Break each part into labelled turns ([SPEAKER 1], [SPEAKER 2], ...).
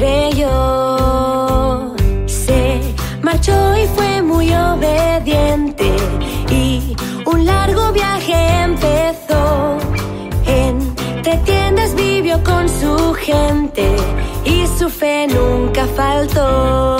[SPEAKER 1] creyó. Se marchó y fue muy obediente y un largo viaje empezó. Entre tiendas vivió con su gente y su fe nunca faltó.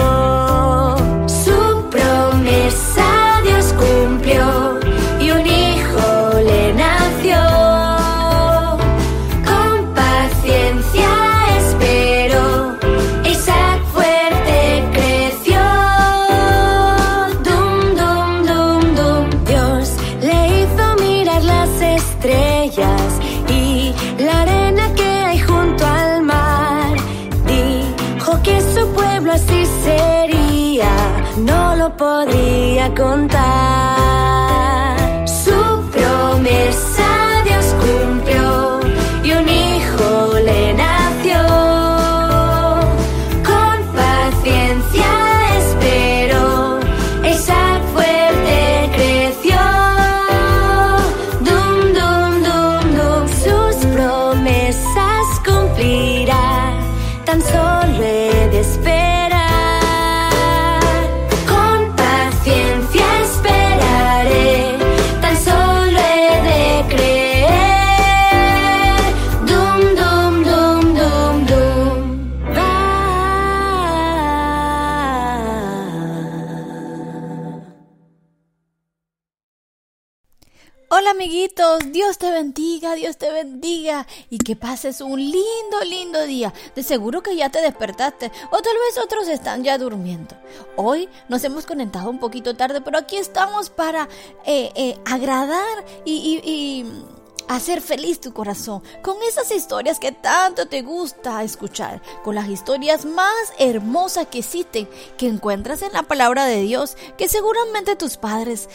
[SPEAKER 2] Amiguitos, Dios te bendiga, Dios te bendiga y que pases un lindo, lindo día. De seguro que ya te despertaste o tal vez otros están ya durmiendo. Hoy nos hemos conectado un poquito tarde, pero aquí estamos para eh, eh, agradar y, y- y hacer feliz tu corazón con esas historias que tanto te gusta escuchar, con las historias más hermosas que existen, que encuentras en la palabra de Dios, que seguramente tus padres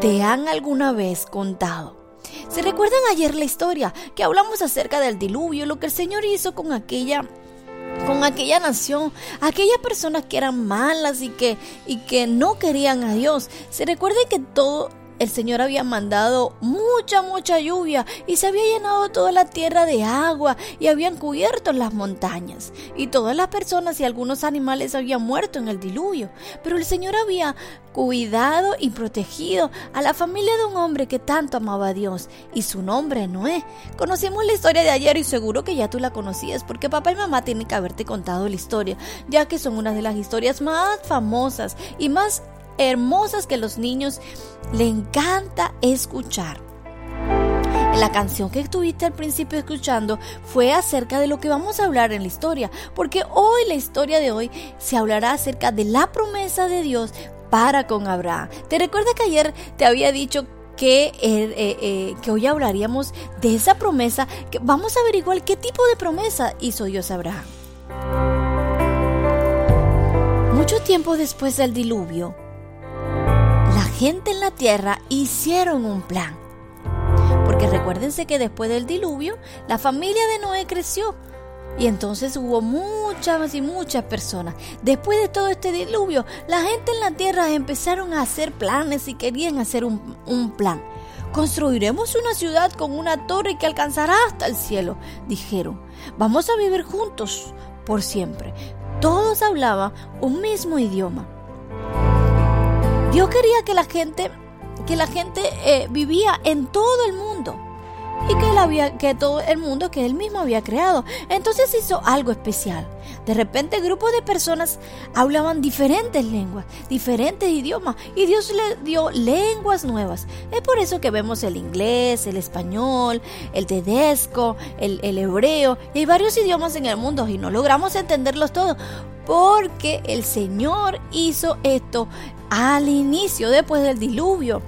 [SPEAKER 2] te han alguna vez contado. ¿Se recuerdan ayer la historia que hablamos acerca del diluvio, lo que el Señor hizo con aquella con aquella nación, aquellas personas que eran malas y que y que no querían a Dios? ¿Se recuerdan que todo el Señor había mandado mucha, mucha lluvia y se había llenado toda la tierra de agua y habían cubierto las montañas y todas las personas y algunos animales habían muerto en el diluvio. Pero el Señor había cuidado y protegido a la familia de un hombre que tanto amaba a Dios y su nombre Noé. Conocimos la historia de ayer y seguro que ya tú la conocías porque papá y mamá tienen que haberte contado la historia, ya que son una de las historias más famosas y más hermosas que los niños le encanta escuchar. La canción que estuviste al principio escuchando fue acerca de lo que vamos a hablar en la historia, porque hoy la historia de hoy se hablará acerca de la promesa de Dios para con Abraham. ¿Te recuerdas que ayer te había dicho que, eh, eh, eh, que hoy hablaríamos de esa promesa? Que vamos a averiguar qué tipo de promesa hizo Dios a Abraham. Mucho tiempo después del diluvio, gente en la tierra hicieron un plan. Porque recuérdense que después del diluvio, la familia de Noé creció. Y entonces hubo muchas y muchas personas. Después de todo este diluvio, la gente en la tierra empezaron a hacer planes y querían hacer un, un plan. Construiremos una ciudad con una torre que alcanzará hasta el cielo, dijeron. Vamos a vivir juntos por siempre. Todos hablaban un mismo idioma. Dios quería que la gente, que la gente eh, vivía en todo el mundo. Y que él había que todo el mundo que él mismo había creado. Entonces hizo algo especial. De repente grupos de personas hablaban diferentes lenguas, diferentes idiomas y Dios le dio lenguas nuevas. Es por eso que vemos el inglés, el español, el tedesco, el, el hebreo y hay varios idiomas en el mundo y no logramos entenderlos todos porque el Señor hizo esto al inicio, después del diluvio.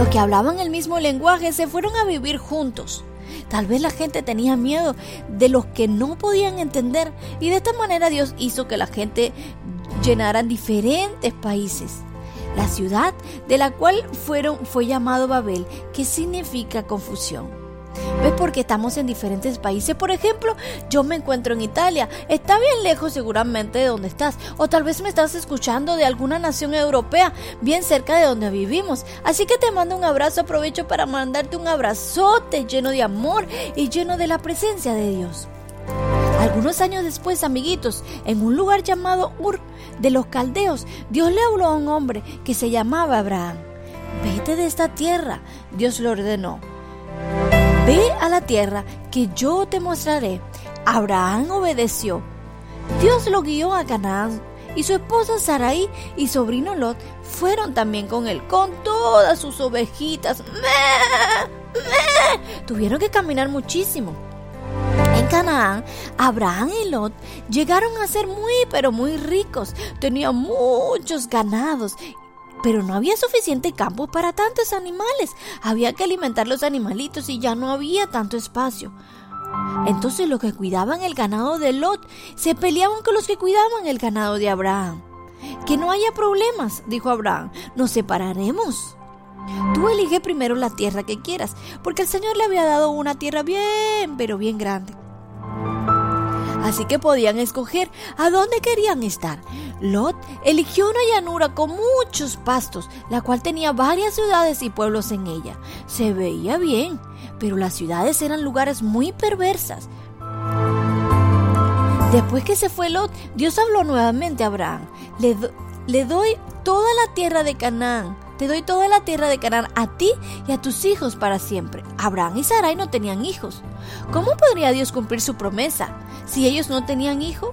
[SPEAKER 2] Los que hablaban el mismo lenguaje se fueron a vivir juntos. Tal vez la gente tenía miedo de los que no podían entender y de esta manera Dios hizo que la gente llenara diferentes países. La ciudad de la cual fueron fue llamado Babel, que significa confusión. ¿Ves? Porque estamos en diferentes países. Por ejemplo, yo me encuentro en Italia. Está bien lejos seguramente de donde estás. O tal vez me estás escuchando de alguna nación europea, bien cerca de donde vivimos. Así que te mando un abrazo. Aprovecho para mandarte un abrazote lleno de amor y lleno de la presencia de Dios. Algunos años después, amiguitos, en un lugar llamado Ur de los Caldeos, Dios le habló a un hombre que se llamaba Abraham. Vete de esta tierra, Dios le ordenó. Ve a la tierra que yo te mostraré. Abraham obedeció. Dios lo guió a Canaán y su esposa Sarai y sobrino Lot fueron también con él, con todas sus ovejitas. Tuvieron que caminar muchísimo. En Canaán, Abraham y Lot llegaron a ser muy pero muy ricos. Tenían muchos ganados pero no había suficiente campo para tantos animales. Había que alimentar los animalitos y ya no había tanto espacio. Entonces los que cuidaban el ganado de Lot se peleaban con los que cuidaban el ganado de Abraham. Que no haya problemas, dijo Abraham, nos separaremos. Tú elige primero la tierra que quieras, porque el Señor le había dado una tierra bien, pero bien grande. Así que podían escoger a dónde querían estar. Lot eligió una llanura con muchos pastos, la cual tenía varias ciudades y pueblos en ella. Se veía bien, pero las ciudades eran lugares muy perversas. Después que se fue Lot, Dios habló nuevamente a Abraham. Le, le doy toda la tierra de Canaán. Te doy toda la tierra de Canaán a ti y a tus hijos para siempre. Abraham y Sarai no tenían hijos. ¿Cómo podría Dios cumplir su promesa si ellos no tenían hijo?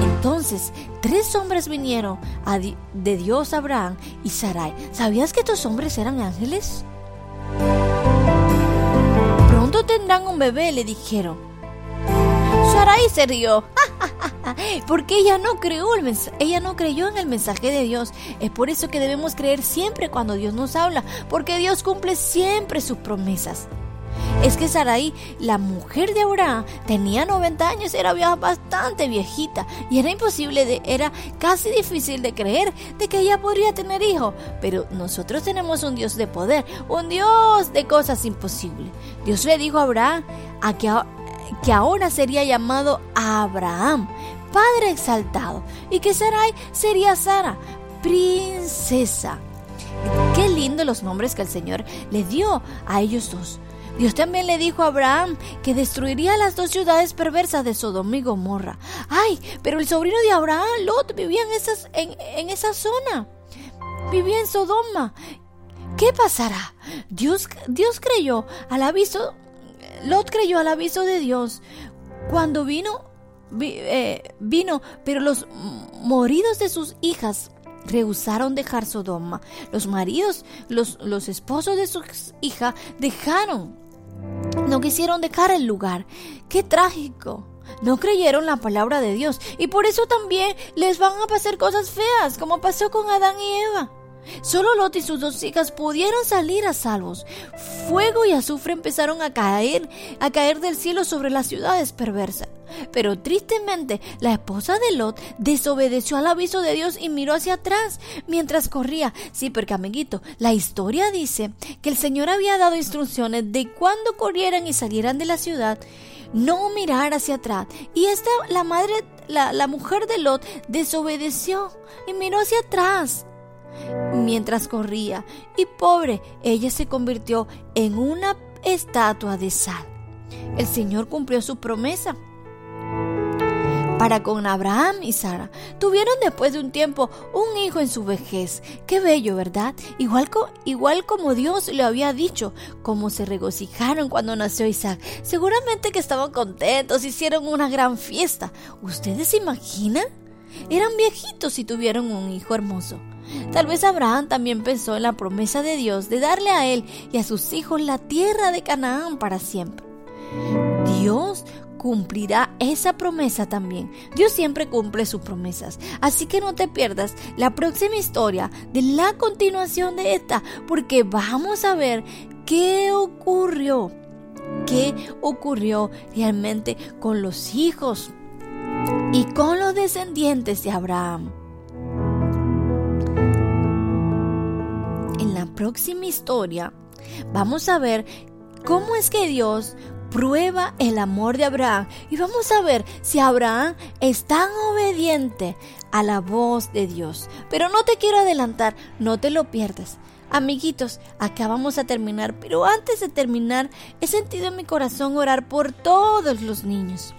[SPEAKER 2] Entonces, tres hombres vinieron de Dios Abraham y Sarai. ¿Sabías que estos hombres eran ángeles? Pronto tendrán un bebé, le dijeron. Sarai se rió. Porque ella no creyó el ella no creyó en el mensaje de Dios. Es por eso que debemos creer siempre cuando Dios nos habla, porque Dios cumple siempre sus promesas es que Sarai, la mujer de Abraham, tenía 90 años, era bastante viejita y era imposible, era casi difícil de creer de que ella podría tener hijos. Pero nosotros tenemos un Dios de poder, un Dios de cosas imposibles. Dios le dijo a Abraham a que, que ahora sería llamado Abraham, padre exaltado, y que Sarai sería Sara, princesa. Qué lindo los nombres que el Señor le dio a ellos dos. Dios también le dijo a Abraham que destruiría las dos ciudades perversas de Sodoma y Gomorra. Ay, pero el sobrino de Abraham, Lot, vivía en, esas, en, esa zona. Vivía en Sodoma. ¿Qué pasará? Dios, Dios creyó al aviso, Lot creyó al aviso de Dios cuando vino, eh, vino, pero los moridos de sus hijas rehusaron dejar Sodoma. Los maridos, los, los esposos de sus hijas dejaron no quisieron dejar el lugar. ¡Qué trágico! No creyeron la palabra de Dios y por eso también les van a pasar cosas feas, como pasó con Adán y Eva. Solo Lot y sus dos hijas pudieron salir a salvos. Fuego y azufre empezaron a caer, a caer del cielo sobre las ciudades perversas. Pero tristemente, la esposa de Lot desobedeció al aviso de Dios y miró hacia atrás mientras corría. Sí, porque amiguito, la historia dice que el Señor había dado instrucciones de cuando corrieran y salieran de la ciudad, no mirar hacia atrás. Y esta, la madre, la, la mujer de Lot, desobedeció y miró hacia atrás mientras corría, y pobre, ella se convirtió en una estatua de sal. El Señor cumplió su promesa para con Abraham y Sara. Tuvieron después de un tiempo un hijo en su vejez. Qué bello, ¿verdad? Igual, como Dios le había dicho, como se regocijaron cuando nació Isaac. Seguramente que estaban contentos, hicieron una gran fiesta. ¿Ustedes se imaginan? Eran viejitos y tuvieron un hijo hermoso. Tal vez Abraham también pensó en la promesa de Dios de darle a él y a sus hijos la tierra de Canaán para siempre. Dios cumplirá esa promesa también. Dios siempre cumple sus promesas. Así que no te pierdas la próxima historia de la continuación de esta, porque vamos a ver qué ocurrió. ¿Qué ocurrió realmente con los hijos y con los descendientes de Abraham? Próxima historia vamos a ver cómo es que Dios prueba el amor de Abraham y vamos a ver si Abraham es tan obediente a la voz de Dios. Pero no te quiero adelantar, no te lo pierdas. Amiguitos, acá vamos a terminar, pero antes de terminar, he sentido en mi corazón orar por todos los niños.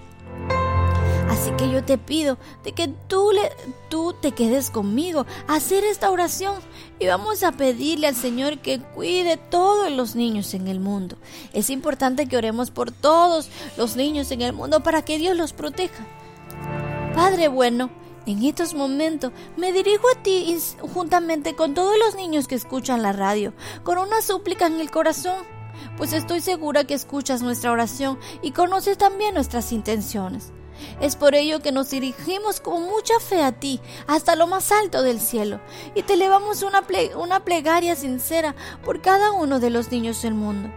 [SPEAKER 2] Así que yo te pido de que tú, le, tú te quedes conmigo a hacer esta oración y vamos a pedirle al Señor que cuide todos los niños en el mundo. Es importante que oremos por todos los niños en el mundo para que Dios los proteja. Padre bueno, en estos momentos me dirijo a ti juntamente con todos los niños que escuchan la radio, con una súplica en el corazón, pues estoy segura que escuchas nuestra oración y conoces también nuestras intenciones. Es por ello que nos dirigimos con mucha fe a ti, hasta lo más alto del cielo, y te elevamos una, una plegaria sincera por cada uno de los niños del mundo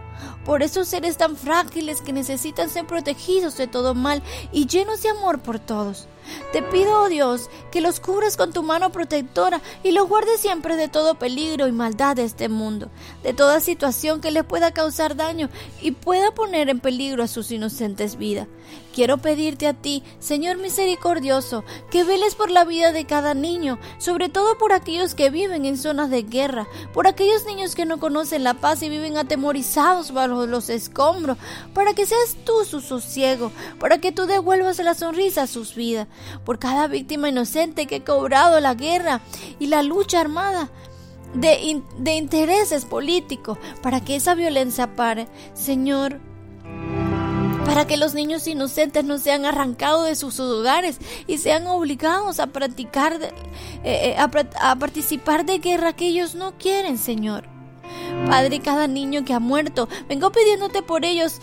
[SPEAKER 2] por esos seres tan frágiles que necesitan ser protegidos de todo mal y llenos de amor por todos. Te pido, oh Dios, que los cubras con tu mano protectora y los guardes siempre de todo peligro y maldad de este mundo, de toda situación que les pueda causar daño y pueda poner en peligro a sus inocentes vidas. Quiero pedirte a ti, Señor misericordioso, que veles por la vida de cada niño, sobre todo por aquellos que viven en zonas de guerra, por aquellos niños que no conocen la paz y viven atemorizados bajo los escombros, para que seas tú su sosiego, para que tú devuelvas la sonrisa a sus vidas por cada víctima inocente que ha cobrado la guerra y la lucha armada. De, intereses políticos para que esa violencia pare. Señor, para que los niños inocentes no sean arrancados de sus hogares y sean obligados a practicar, eh, eh, a, participar de guerra que ellos no quieren, Señor. Padre, cada niño que ha muerto, vengo pidiéndote por ellos,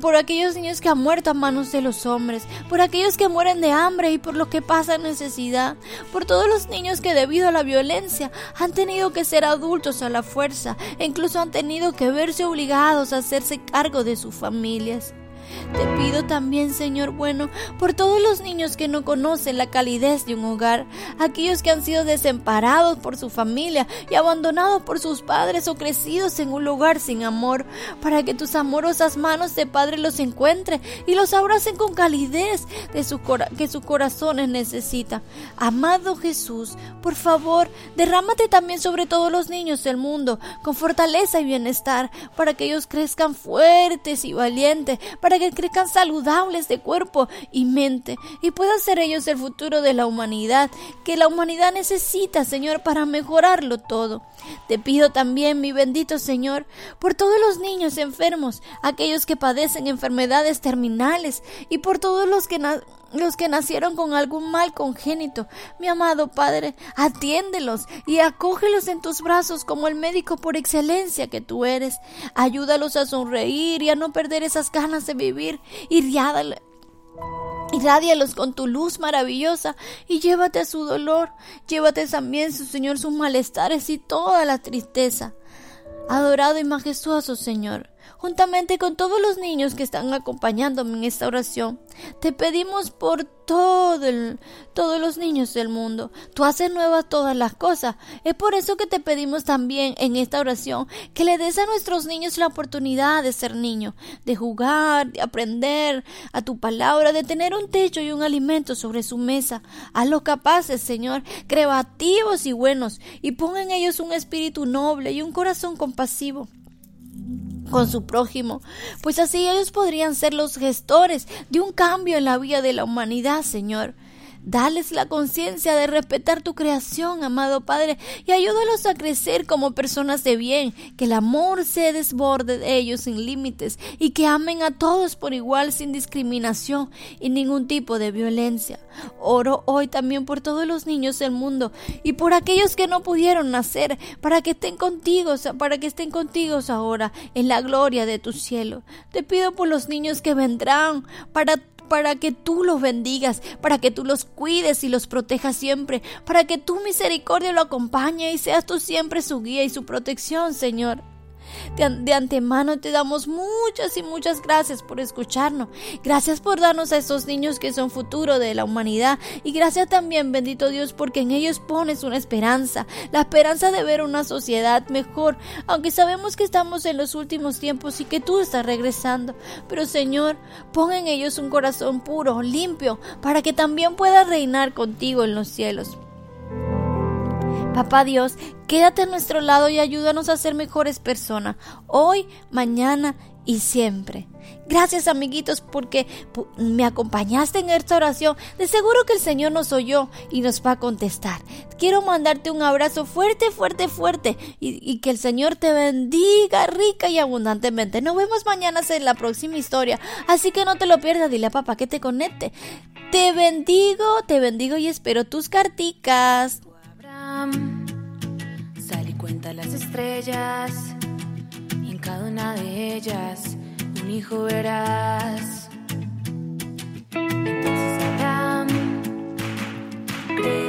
[SPEAKER 2] por aquellos niños que han muerto a manos de los hombres, por aquellos que mueren de hambre y por los que pasan necesidad, por todos los niños que debido a la violencia han tenido que ser adultos a la fuerza e incluso han tenido que verse obligados a hacerse cargo de sus familias. Te pido también, Señor bueno, por todos los niños que no conocen la calidez de un hogar, aquellos que han sido desamparados por su familia y abandonados por sus padres o crecidos en un lugar sin amor, para que tus amorosas manos de Padre los encuentren y los abracen con calidez de su que sus corazones necesitan. Amado Jesús, por favor, derrámate también sobre todos los niños del mundo, con fortaleza y bienestar, para que ellos crezcan fuertes y valientes, para que crezcan saludables de cuerpo y mente y puedan ser ellos el futuro de la humanidad, que la humanidad necesita, Señor, para mejorarlo todo. Te pido también, mi bendito Señor, por todos los niños enfermos, aquellos que padecen enfermedades terminales y por todos los que los que nacieron con algún mal congénito. Mi amado Padre, atiéndelos y acógelos en tus brazos como el médico por excelencia que tú eres. Ayúdalos a sonreír y a no perder esas ganas de vivir. Irradialos con tu luz maravillosa y llévate a su dolor, llévate también, su Señor, sus malestares y toda la tristeza. Adorado y majestuoso Señor, juntamente con todos los niños que están acompañándome en esta oración. Te pedimos por todo todos los niños del mundo. Tú haces nuevas todas las cosas. Es por eso que te pedimos también en esta oración que le des a nuestros niños la oportunidad de ser niños, de jugar, de aprender a tu palabra, de tener un techo y un alimento sobre su mesa. Hazlos capaces, Señor, creativos y buenos, y pon en ellos un espíritu noble y un corazón compasivo. Con su prójimo, pues así ellos podrían ser los gestores de un cambio en la vida de la humanidad, Señor. Dales la conciencia de respetar tu creación, amado Padre, y ayúdalos a crecer como personas de bien, que el amor se desborde de ellos sin límites y que amen a todos por igual sin discriminación y ningún tipo de violencia. Oro hoy también por todos los niños del mundo y por aquellos que no pudieron nacer, para que estén contigo, para que estén contigo ahora en la gloria de tu cielo. Te pido por los niños que vendrán, para para que tú los bendigas, para que tú los cuides y los protejas siempre, para que tu misericordia lo acompañe y seas tú siempre su guía y su protección, Señor. De, antemano te damos muchas y muchas gracias por escucharnos. Gracias por darnos a estos niños que son futuro de la humanidad. Y gracias también, bendito Dios, porque en ellos pones una esperanza. La esperanza de ver una sociedad mejor. Aunque sabemos que estamos en los últimos tiempos y que tú estás regresando. Pero Señor, pon en ellos un corazón puro, limpio, para que también pueda reinar contigo en los cielos. Papá Dios, quédate a nuestro lado y ayúdanos a ser mejores personas, hoy, mañana y siempre. Gracias amiguitos porque me acompañaste en esta oración. De seguro que el Señor nos oyó y nos va a contestar. Quiero mandarte un abrazo fuerte, fuerte, fuerte y, que el Señor te bendiga rica y abundantemente. Nos vemos mañana en la próxima historia. Así que no te lo pierdas. Dile a papá que te conecte. Te bendigo, te bendigo y espero tus carticas.
[SPEAKER 3] Sal y cuenta las estrellas. Y en cada una de ellas un hijo verás. Entonces Adam cree